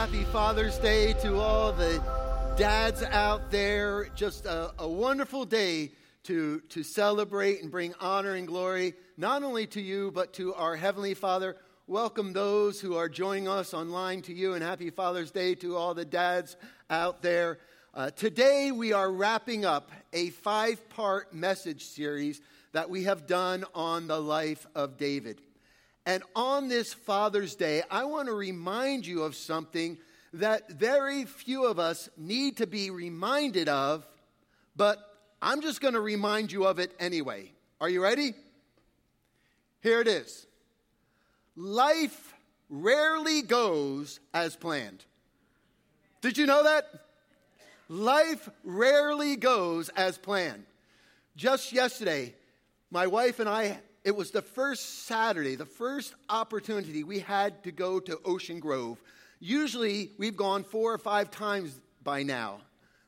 happy Father's Day to all the dads out there. Just a, a, wonderful day to, to celebrate and bring honor and glory, not only to you, but to our Heavenly Father. Welcome those who are joining us online to you, and happy Father's Day to all the dads out there. Uh, today, we are wrapping up a five part message series that we have done on the life of David. And on this Father's Day, I want to remind you of something that very few of us need to be reminded of, but I'm just going to remind you of it anyway. Are you ready? Here it is Life rarely goes as planned. Did you know that? Life rarely goes as planned. Just yesterday, my wife and I it was the first Saturday, the first opportunity we had to go to Ocean Grove. Usually we've gone four or five times by now,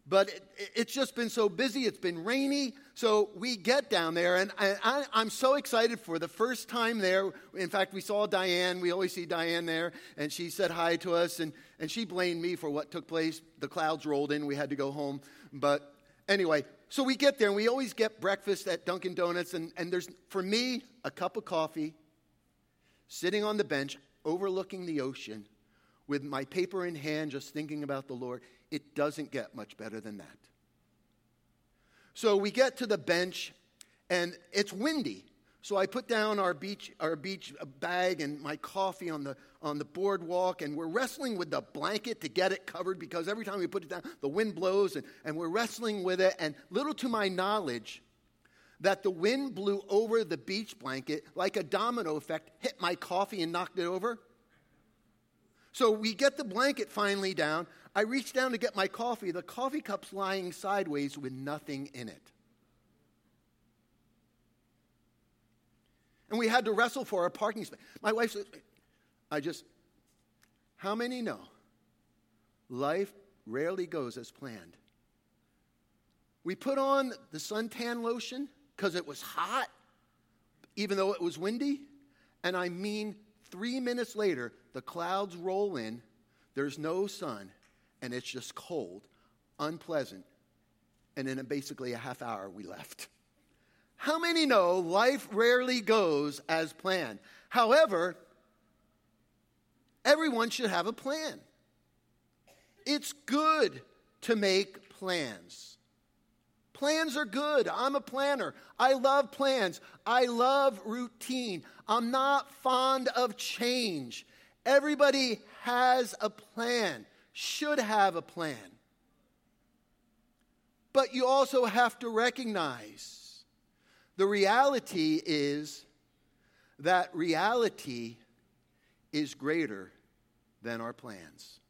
but it, it's just been so busy. It's been rainy. So we get down there, and I, am so excited for the first time there. In fact, we saw Diane. We always see Diane there, and she said hi to us, and, and she blamed me for what took place. The clouds rolled in. We had to go home. But anyway, so we get there, and we always get breakfast at Dunkin' Donuts, and, and there's, for me, a cup of coffee, sitting on the bench, overlooking the ocean, with my paper in hand, just thinking about the Lord. It doesn't get much better than that. So we get to the bench, and it's windy. So I put down our beach, our beach bag and my coffee on the, on the boardwalk, and we're wrestling with the blanket to get it covered because every time we put it down, the wind blows, and, and we're wrestling with it. And little to my knowledge, that the wind blew over the beach blanket like a domino effect, hit my coffee and knocked it over. So we get the blanket finally down. I reach down to get my coffee. The coffee cup's lying sideways with nothing in it. And we had to wrestle for a parking space. My wife said, I just, how many know life rarely goes as planned? We put on the suntan lotion because it was hot, even though it was windy. And I mean, three minutes later, the clouds roll in, there's no sun, and it's just cold, unpleasant. And in basically a half hour, we left. How many know life rarely goes as planned? However, everyone should have a plan. It's good to make plans. Plans are good. I'm a planner. I love plans. I love routine. I'm not fond of change. Everybody has a plan, should have a plan. But you also have to recognize the reality is that reality is greater than our plans.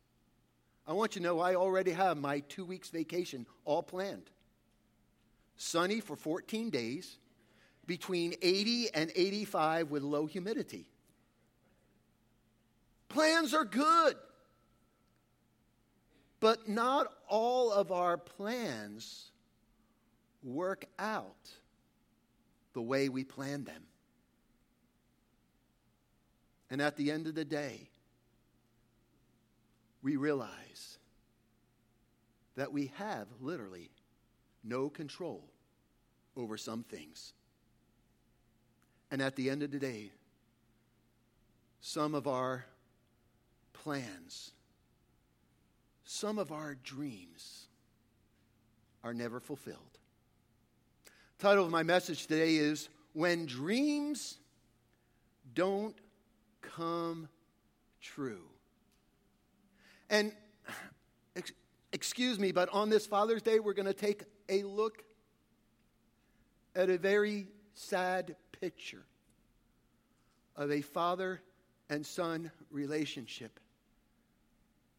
I want you to know I already have my two weeks vacation all planned. Sunny for 14 days, between 80 and 85 with low humidity. Plans are good, but not all of our plans work out the way we planned them. And at the end of the day, we realize that we have literally no control over some things. And at the end of the day, some of our plans, some of our dreams are never fulfilled title of my message today is When Dreams Don't Come True. And ex- excuse me, but on this Father's Day, we're going to take a look at a very sad picture of a father and son relationship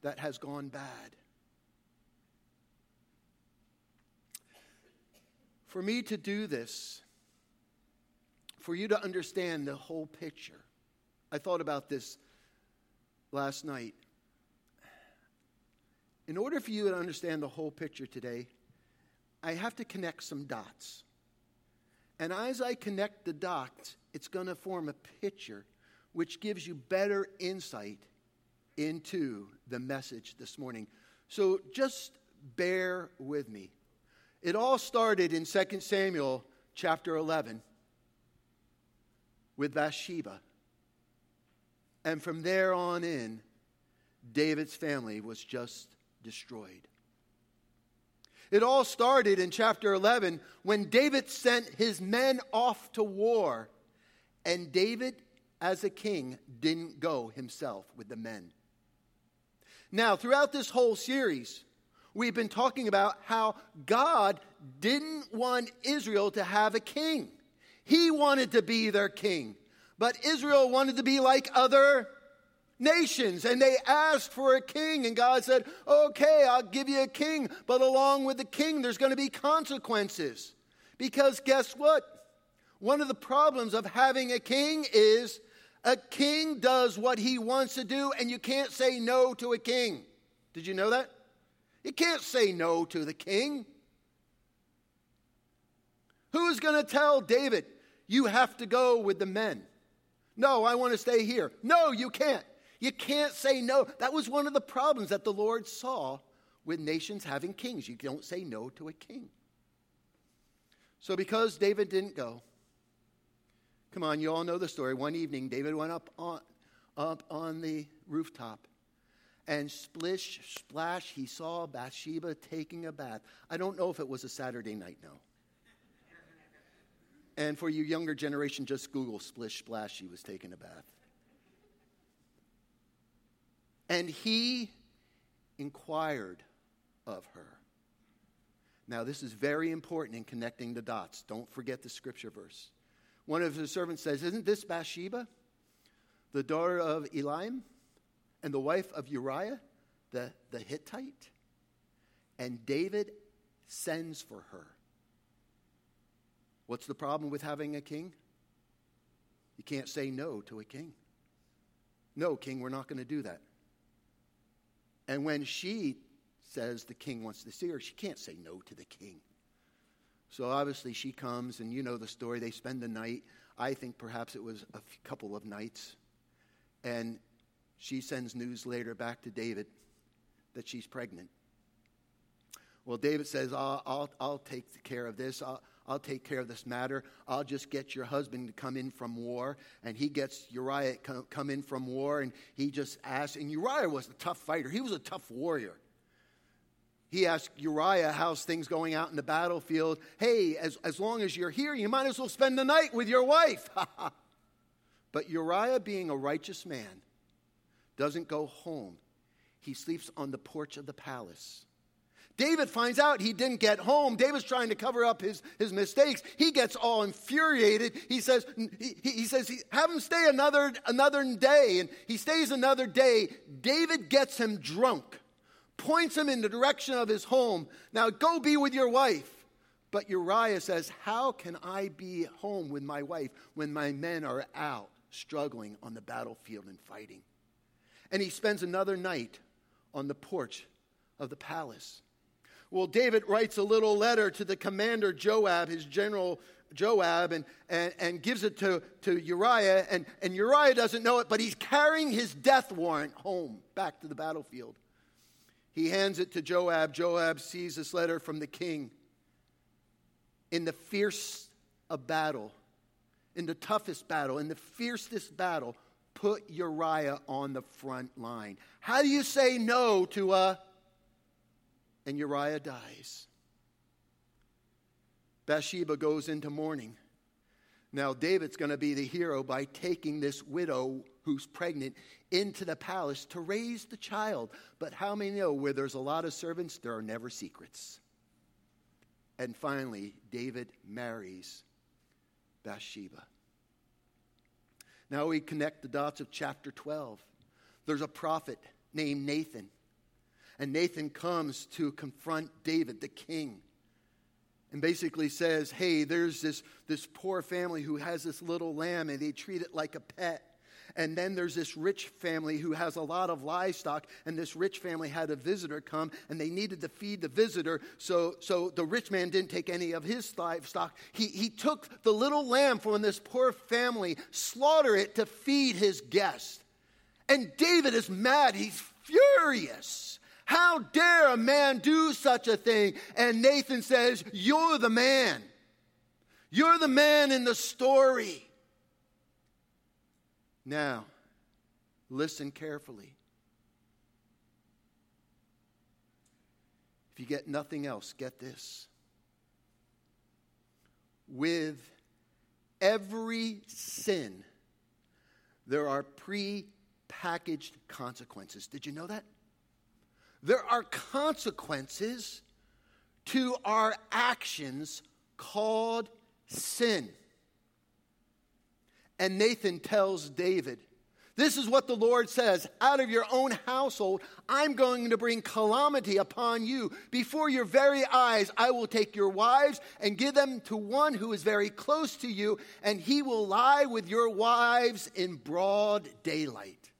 that has gone bad. For me to do this, for you to understand the whole picture, I thought about this last night. In order for you to understand the whole picture today, I have to connect some dots. And as I connect the dots, it's going to form a picture which gives you better insight into the message this morning. So just bear with me. It all started in 2 Samuel chapter 11 with Bathsheba. And from there on in, David's family was just destroyed. It all started in chapter 11 when David sent his men off to war, and David, as a king, didn't go himself with the men. Now, throughout this whole series, we've been talking about how God didn't want Israel to have a king. He wanted to be their king. But Israel wanted to be like other nations and they asked for a king and God said, "Okay, I'll give you a king, but along with the king there's going to be consequences." Because guess what? One of the problems of having a king is a king does what he wants to do and you can't say no to a king. Did you know that? You can't say no to the king. Who's going to tell David, you have to go with the men? No, I want to stay here. No, you can't. You can't say no. That was one of the problems that the Lord saw with nations having kings. You don't say no to a king. So, because David didn't go, come on, you all know the story. One evening, David went up on, up on the rooftop and splish, splash, he saw Bathsheba taking a bath. I don't know if it was a Saturday night now. And for you younger generation, just Google splish, splash, she was taking a bath. And he inquired of her. Now, this is very important in connecting the dots. Don't forget the scripture verse. One of his servants says, Isn't this Bathsheba, the daughter of Eliam, and the wife of Uriah, the, the Hittite? And David sends for her. What's the problem with having a king? You can't say no to a king. No, king, we're not going to do that. And when she says the king wants to see her, she can't say no to the king. So obviously she comes, and you know the story. They spend the night. I think perhaps it was a couple of nights. And she sends news later back to David that she's pregnant. Well, David says, I'll, I'll, I'll take care of this. I'll, I'll take care of this matter. I'll just get your husband to come in from war. And he gets Uriah come, come in from war, and he just asks. And Uriah was a tough fighter, he was a tough warrior. He asked Uriah, How's things going out in the battlefield? Hey, as, as long as you're here, you might as well spend the night with your wife. but Uriah, being a righteous man, doesn't go home. He sleeps on the porch of the palace. David finds out he didn't get home. David's trying to cover up his, his mistakes. He gets all infuriated. He says, he, he says, have him stay another, another day. And he stays another day. David gets him drunk, points him in the direction of his home. Now go be with your wife. But Uriah says, How can I be home with my wife when my men are out struggling on the battlefield and fighting? And he spends another night on the porch of the palace. Well, David writes a little letter to the commander Joab, his general Joab, and, and, and gives it to, to Uriah. And, and Uriah doesn't know it, but he's carrying his death warrant home back to the battlefield. He hands it to Joab. Joab sees this letter from the king. In the fierce of battle, in the toughest battle, in the fiercest battle, put Uriah on the front line. How do you say no to a and Uriah dies. Bathsheba goes into mourning. Now, David's going to be the hero by taking this widow who's pregnant into the palace to raise the child. But how many know where there's a lot of servants, there are never secrets? And finally, David marries Bathsheba. Now we connect the dots of chapter 12. There's a prophet named Nathan and Nathan comes to confront David, the king, and basically says, Hey, there's this, this poor family who has this little lamb and they treat it like a pet. And then there's this rich family who has a lot of livestock, and this rich family had a visitor come, and they needed to feed the visitor. So, so the rich man didn't take any of his livestock. He, he took the little lamb from this poor family, slaughter it to feed his guest. And David is mad. He's furious. How dare a man do such a thing? And Nathan says, You're the man. You're the man in the story. Now, listen carefully. If you get nothing else, get this. With every sin, there are pre packaged consequences. Did you know that? There are consequences to our actions called sin. And Nathan tells David, This is what the Lord says out of your own household, I'm going to bring calamity upon you. Before your very eyes, I will take your wives and give them to one who is very close to you, and he will lie with your wives in broad daylight.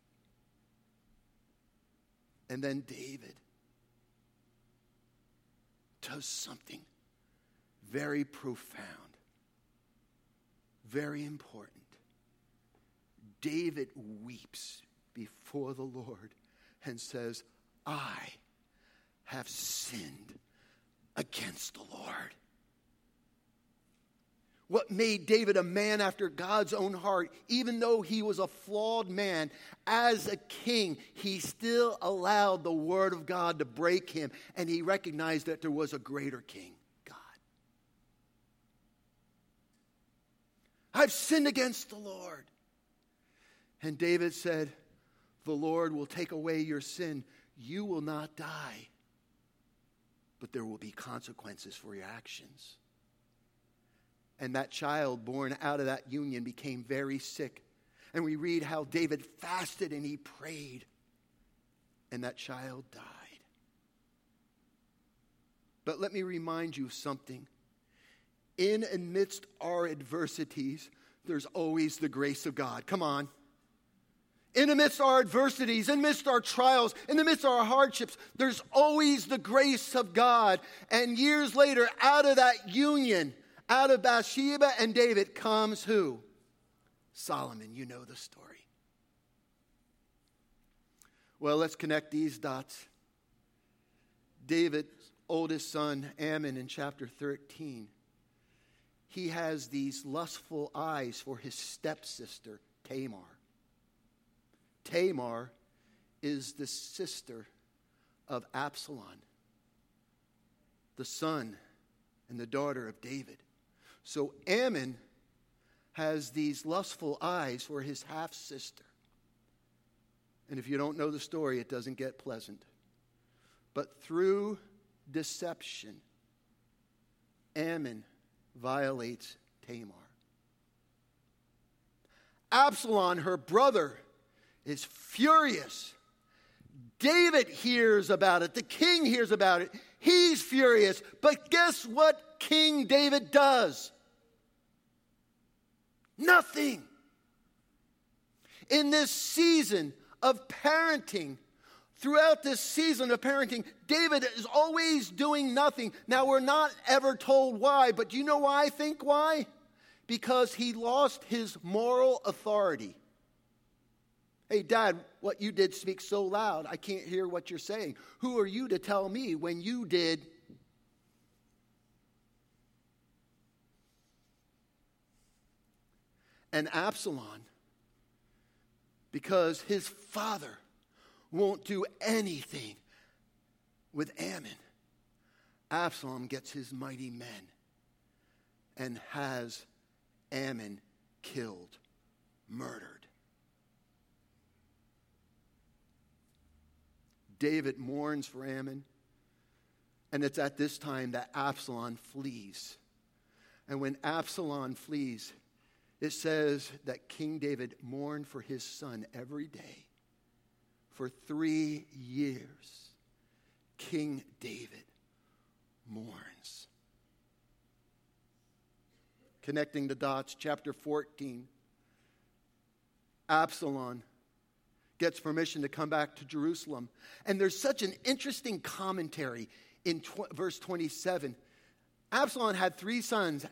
And then David does something very profound, very important. David weeps before the Lord and says, I have sinned against the Lord. What made David a man after God's own heart, even though he was a flawed man, as a king, he still allowed the word of God to break him, and he recognized that there was a greater king, God. I've sinned against the Lord. And David said, The Lord will take away your sin. You will not die, but there will be consequences for your actions. And that child born out of that union became very sick. And we read how David fasted and he prayed, and that child died. But let me remind you of something. In amidst our adversities, there's always the grace of God. Come on. In the midst of our adversities, in the midst of our trials, in the midst of our hardships, there's always the grace of God. And years later, out of that union, out of Bathsheba and David comes who? Solomon. You know the story. Well, let's connect these dots. David's oldest son, Ammon, in chapter 13, he has these lustful eyes for his stepsister, Tamar. Tamar is the sister of Absalom, the son and the daughter of David. So Ammon has these lustful eyes for his half sister. And if you don't know the story, it doesn't get pleasant. But through deception, Ammon violates Tamar. Absalom, her brother, is furious. David hears about it. The king hears about it. He's furious. But guess what King David does? Nothing. In this season of parenting, throughout this season of parenting, David is always doing nothing. Now, we're not ever told why, but do you know why I think why? Because he lost his moral authority. Hey, Dad, what you did speaks so loud, I can't hear what you're saying. Who are you to tell me when you did? And Absalom, because his father won't do anything with Ammon, Absalom gets his mighty men and has Ammon killed, murdered. David mourns for Ammon. And it's at this time that Absalom flees. And when Absalom flees, it says that King David mourned for his son every day. For three years, King David mourns. Connecting the dots, chapter 14. Absalom gets permission to come back to Jerusalem. And there's such an interesting commentary in tw- verse 27. Absalom had three sons,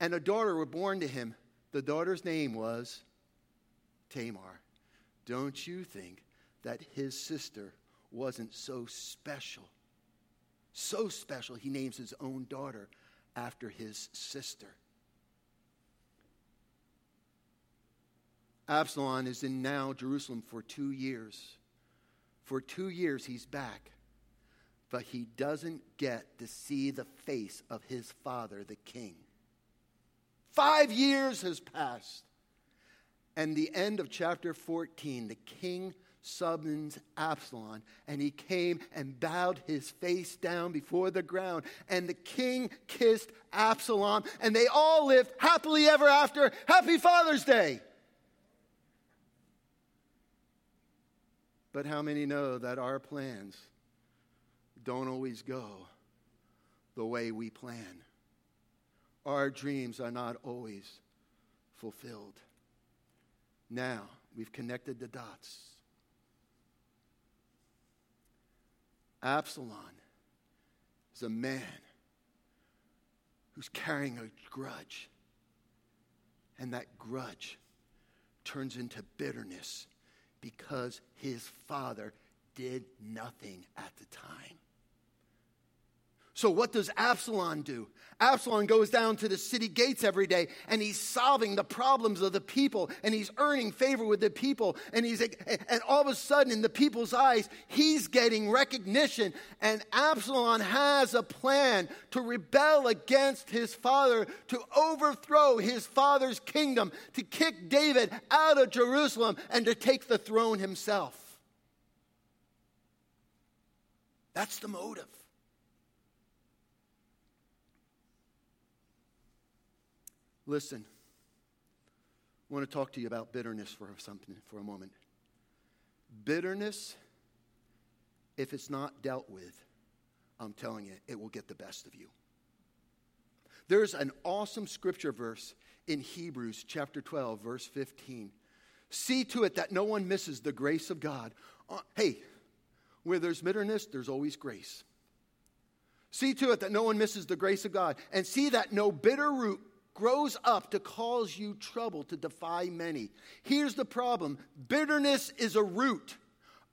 and a daughter were born to him. The daughter's name was Tamar. Don't you think that his sister wasn't so special? So special, he names his own daughter after his sister. Absalom is in now Jerusalem for two years. For two years, he's back. But he doesn't get to see the face of his father, the king. Five years has passed. And the end of chapter 14, the king summons Absalom, and he came and bowed his face down before the ground. And the king kissed Absalom, and they all lived happily ever after. Happy Father's Day! But how many know that our plans don't always go the way we plan? Our dreams are not always fulfilled. Now, we've connected the dots. Absalom is a man who's carrying a grudge. And that grudge turns into bitterness because his father did nothing at the time. So, what does Absalom do? Absalom goes down to the city gates every day and he's solving the problems of the people and he's earning favor with the people. And, he's, and all of a sudden, in the people's eyes, he's getting recognition. And Absalom has a plan to rebel against his father, to overthrow his father's kingdom, to kick David out of Jerusalem, and to take the throne himself. That's the motive. Listen, I want to talk to you about bitterness for something for a moment. Bitterness, if it's not dealt with, I'm telling you, it will get the best of you. There's an awesome scripture verse in Hebrews chapter 12, verse 15. See to it that no one misses the grace of God. Uh, hey, where there's bitterness, there's always grace. See to it that no one misses the grace of God, and see that no bitter root grows up to cause you trouble, to defy many. Here's the problem bitterness is a root.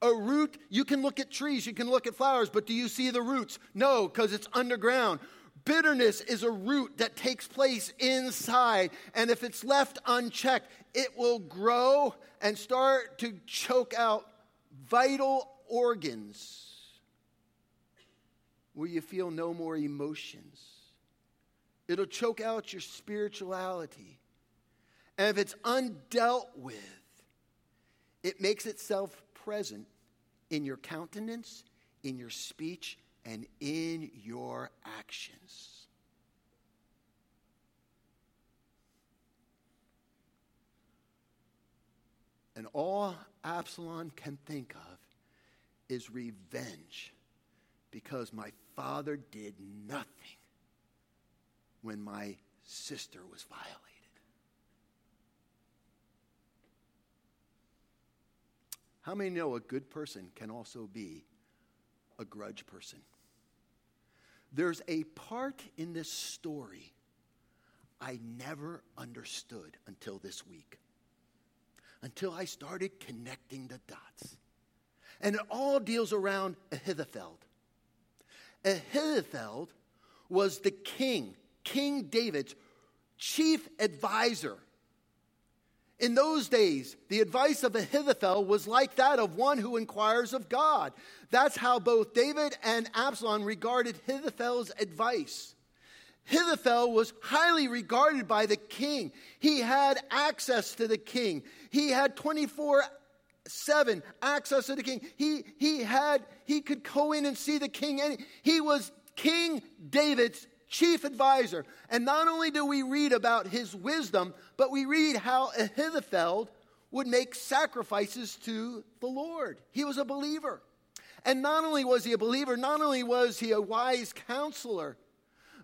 A root, you can look at trees, you can look at flowers, but do you see the roots? No, because it's underground. Bitterness is a root that takes place inside, and if it's left unchecked, it will grow and start to choke out vital organs where you feel no more emotions. It'll choke out your spirituality. And if it's undealt with, it makes itself present in your countenance, in your speech, and in your actions. And all Absalom can think of is revenge because my father did nothing when my sister was violated. How many know a good person can also be a grudge person? There's a part in this story I never understood until this week, until I started connecting the dots. And it all deals around Ahithophel. Ahithophel was the king King David's chief advisor. In those days, the advice of Ahithophel was like that of one who inquires of God. That's how both David and Absalom regarded Ahithophel's advice. Ahithophel was highly regarded by the king. He had access to the king. He had 24 7 access to the king. He, he had, he could go in and see the king. And he was King David's chief advisor. And not only do we read about his wisdom, but we read how Ahithophel would make sacrifices to the Lord. He was a believer. And not only was he a believer, not only was he a wise counselor,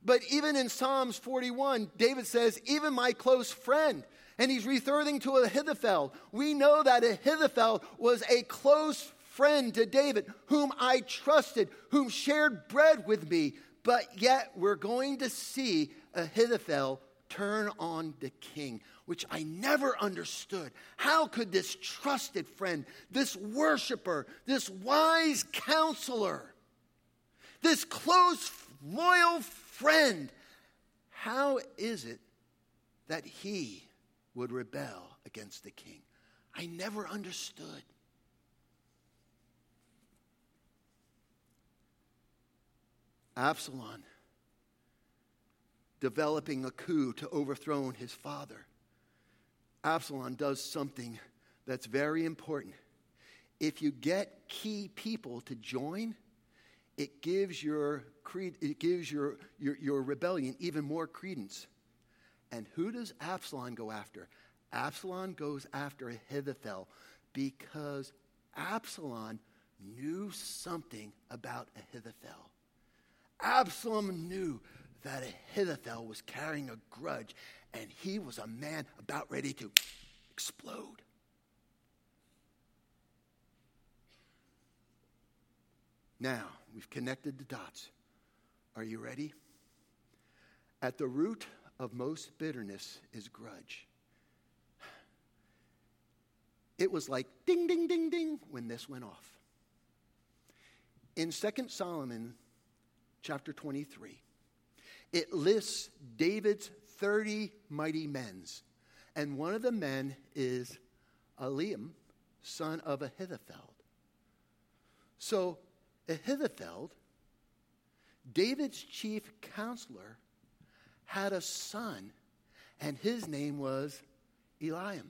but even in Psalms 41, David says, even my close friend. And he's referring to Ahithophel. We know that Ahithophel was a close friend to David, whom I trusted, whom shared bread with me, but yet we're going to see Ahithophel turn on the king, which I never understood. How could this trusted friend, this worshiper, this wise counselor, this close, loyal friend, how is it that he would rebel against the king? I never understood. Absalom developing a coup to overthrow his father. Absalom does something that's very important. If you get key people to join, it gives your it gives your, your, your rebellion even more credence. And who does Absalom go after? Absalom goes after Ahithophel because Absalom knew something about Ahithophel. Absalom knew that Ahithophel was carrying a grudge and he was a man about ready to explode. Now, we've connected the dots. Are you ready? At the root of most bitterness is grudge. It was like ding, ding, ding, ding when this went off. In 2 Solomon chapter 23, it lists David's 30 mighty men. And one of the men is Eliam, son of Ahithophel. So Ahithophel, David's chief counselor, had a son, and his name was Eliam.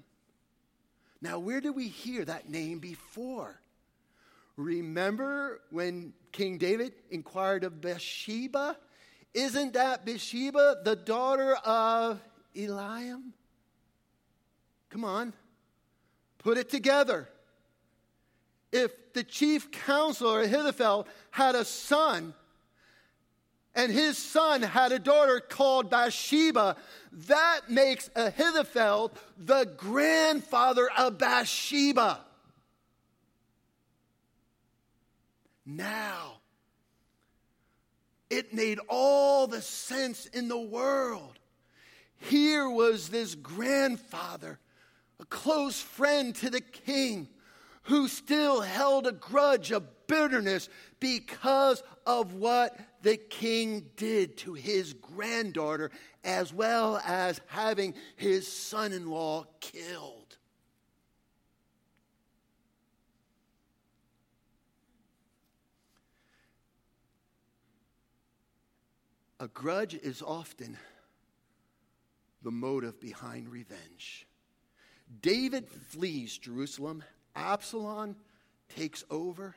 Now, where did we hear that name before? Remember when King David inquired of Bathsheba isn't that Bathsheba the daughter of Eliam? Come on, put it together. If the chief counselor Ahithophel had a son, and his son had a daughter called Bathsheba, that makes Ahithophel the grandfather of Bathsheba. Now, it made all the sense in the world. Here was this grandfather, a close friend to the king, who still held a grudge of bitterness because of what the king did to his granddaughter, as well as having his son in law killed. A grudge is often the motive behind revenge. David flees Jerusalem, Absalom takes over,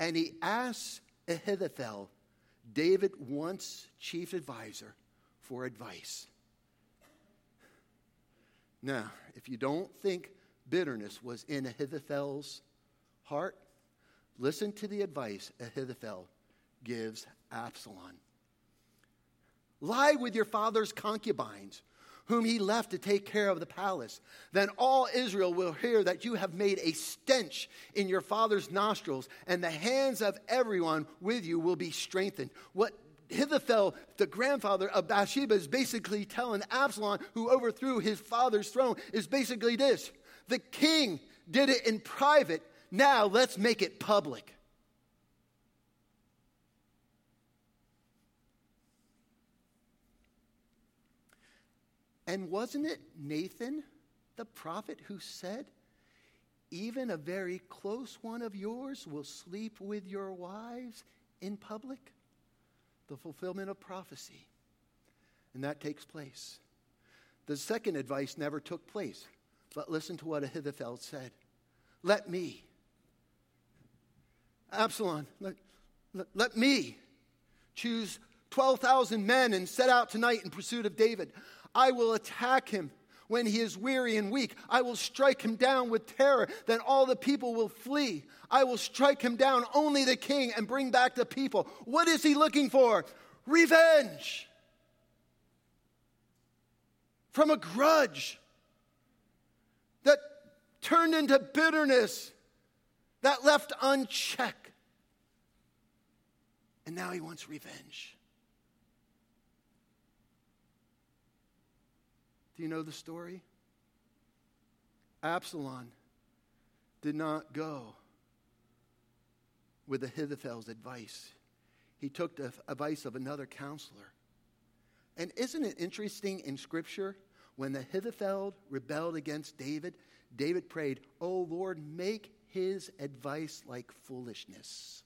and he asks Ahithophel, David once chief advisor, for advice. Now, if you don't think bitterness was in Ahithophel's heart, listen to the advice Ahithophel gives Absalom. Lie with your father's concubines, whom he left to take care of the palace. Then all Israel will hear that you have made a stench in your father's nostrils, and the hands of everyone with you will be strengthened. What Ahithophel, the grandfather of Bathsheba, is basically telling Absalom, who overthrew his father's throne, is basically this The king did it in private. Now let's make it public. And wasn't it Nathan, the prophet, who said, Even a very close one of yours will sleep with your wives in public? The fulfillment of prophecy. And that takes place. The second advice never took place, but listen to what Ahithophel said. Let me, Absalom, let, let, let me choose 12,000 men and set out tonight in pursuit of David. I will attack him when he is weary and weak. I will strike him down with terror. Then all the people will flee. I will strike him down, only the king, and bring back the people. What is he looking for? Revenge from a grudge that turned into bitterness that left unchecked. And now he wants revenge. Do you know the story? Absalom did not go with Ahithophel's advice. He took the advice of another counselor. And isn't it interesting in Scripture when Ahithophel rebelled against David, David prayed, Oh Lord, make his advice like foolishness.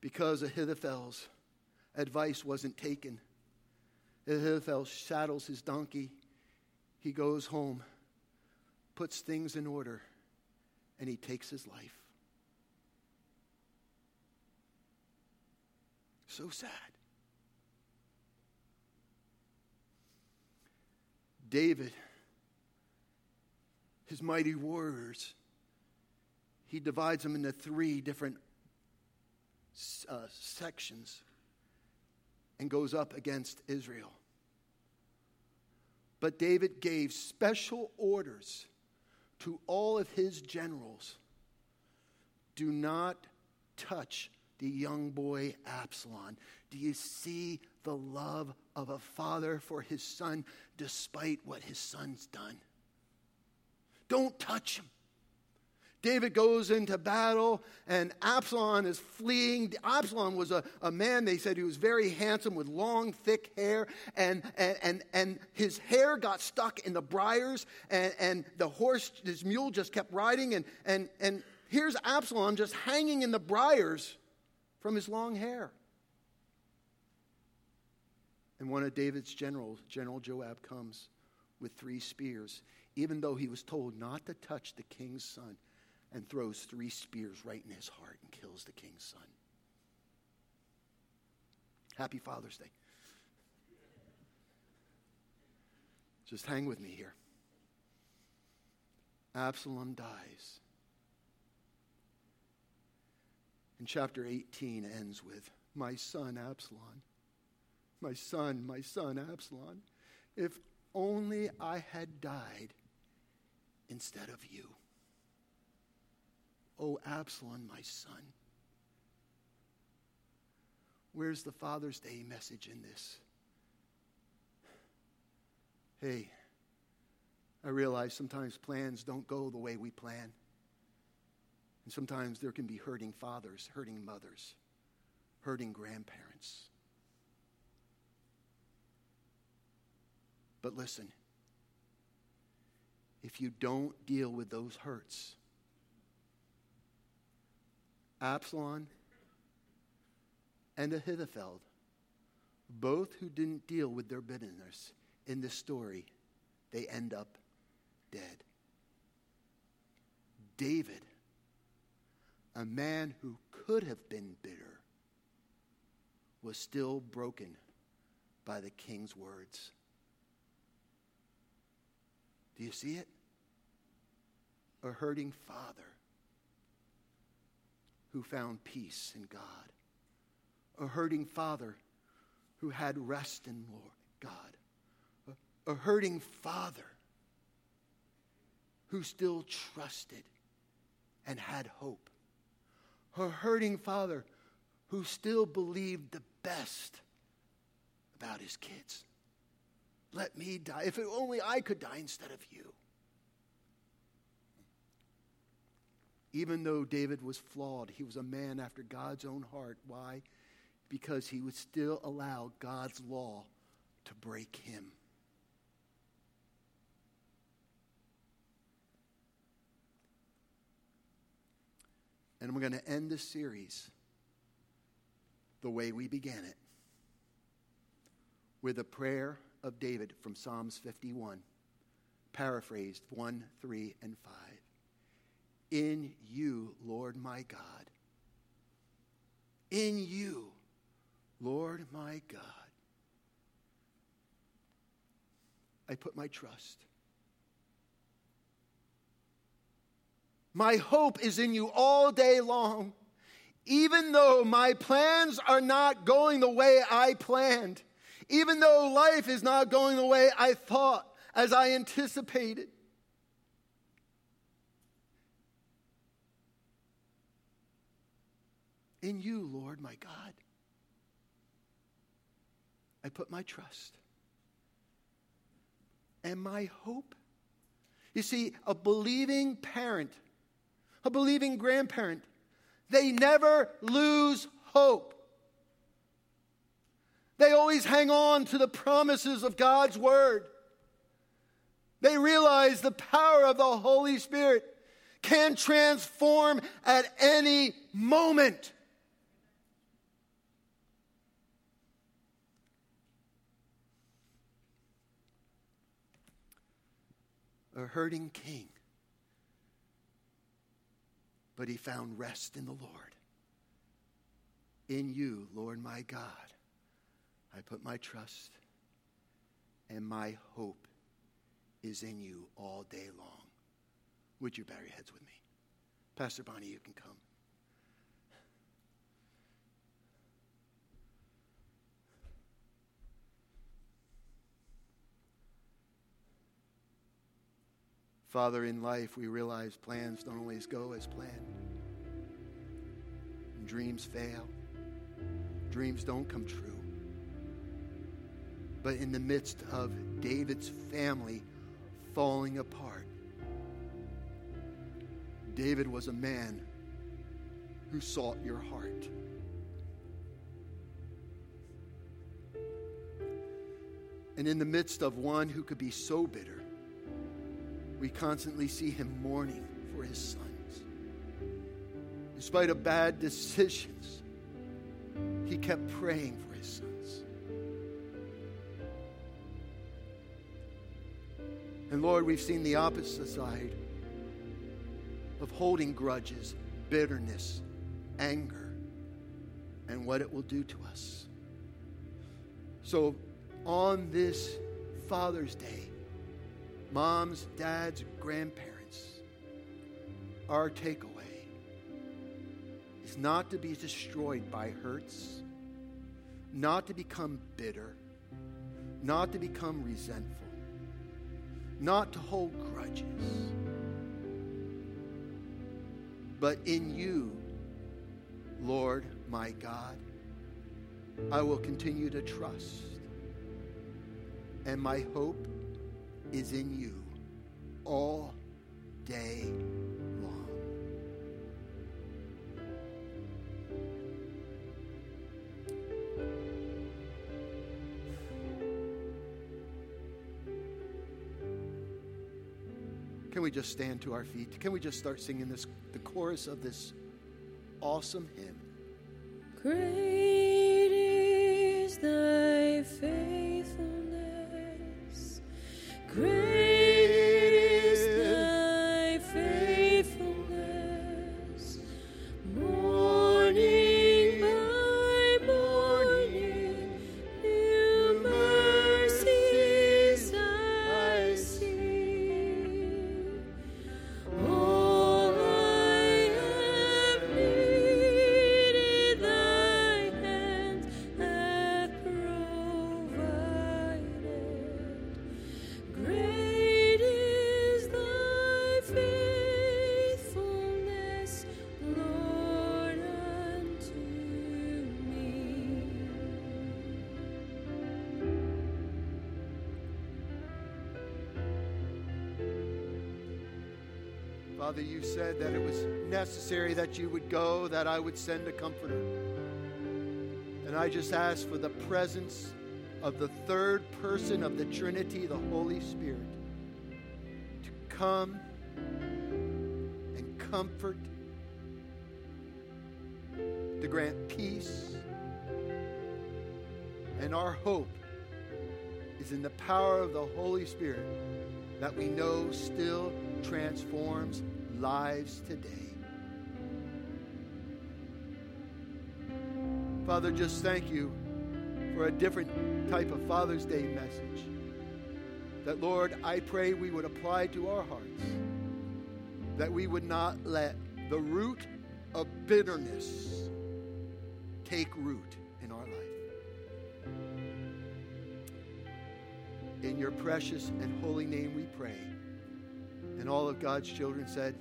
Because Ahithophel's advice wasn't taken, Ahithophel saddles his donkey. He goes home, puts things in order, and he takes his life. So sad. David, his mighty warriors, he divides them into three different uh, sections and goes up against Israel. But David gave special orders to all of his generals do not touch the young boy Absalom. Do you see the love of a father for his son despite what his son's done? Don't touch him. David goes into battle, and Absalom is fleeing. Absalom was a, a man, they said he was very handsome with long, thick hair, and, and, and, and his hair got stuck in the briars, and, and the horse, his mule, just kept riding, and, and, and here's Absalom just hanging in the briars from his long hair. And one of David's generals, General Joab, comes with three spears, even though he was told not to touch the king's son, and throws three spears right in his heart and kills the king's son. Happy Father's Day. Just hang with me here. Absalom dies. And chapter 18 ends with, My son Absalom, my son, my son Absalom, if only I had died instead of you. Oh, Absalom, my son. Where's the Father's Day message in this? Hey, I realize sometimes plans don't go the way we plan. And sometimes there can be hurting fathers, hurting mothers, hurting grandparents. But listen, if you don't deal with those hurts, Absalom and Ahithophel, both who didn't deal with their bitterness in this story, they end up dead. David a man who could have been bitter was still broken by the king's words. Do you see it? A hurting father who found peace in God. A hurting father who had rest in Lord God. A, a hurting father who still trusted and had hope a hurting father who still believed the best about his kids. Let me die. If only I could die instead of you. Even though David was flawed, he was a man after God's own heart. Why? Because he would still allow God's law to break him. And we're going to end this series the way we began it with a prayer of David from Psalms 51, paraphrased 1, 3, and 5. In you, Lord my God. In you, Lord my God. I put my trust. My hope is in you all day long. Even though my plans are not going the way I planned, even though life is not going the way I thought, as I anticipated. In you, Lord, my God, I put my trust. and my hope. You see, a believing parent, a believing grandparent, they never lose hope. They always hang on to the promises of God's word. They realize the power of the Holy Spirit can transform at any moment. A hurting king, but he found rest in the Lord. In you, Lord my God, I put my trust and my hope is in you all day long. Would you bow your heads with me? Pastor Bonnie, you can come. Father, in life, we realize plans don't always go as planned. Dreams fail. Dreams don't come true. But in the midst of David's family falling apart, David was a man who sought your heart. And in the midst of one who could be so bitter, we constantly see him mourning for his sons. In spite of bad decisions, he kept praying for his sons. And Lord, we've seen the opposite side of holding grudges, bitterness, anger, and what it will do to us. So, on this Father's Day, moms, dads, grandparents, our takeaway is not to be destroyed by hurts, not to become bitter, not to become resentful, not to hold grudges but in you, Lord my God, I will continue to trust. And my hope is in you all day long. Can we just stand to our feet? Can we just start singing this, the chorus of this awesome hymn? Great is thy faithfulness. Great Father, you said that it was necessary that you would go, that I would send a comforter. And I just ask for the presence of the third person of the Trinity, the Holy Spirit, to come and comfort, to grant peace. And our hope is in the power of the Holy Spirit that we know still transforms lives today. Father, just thank you for a different type of Father's Day message. That, Lord, I pray we would apply to our hearts. That we would not let the root of bitterness take root in our life. In your precious and holy name we pray. And all of God's children said,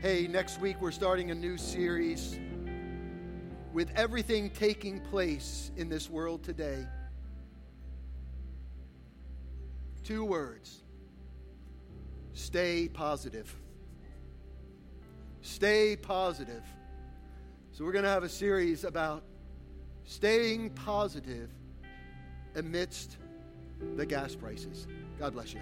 Hey, next week we're starting a new series with everything taking place in this world today. two words stay positive. Stay positive. So, we're going to have a series about staying positive amidst the gas prices. God bless you.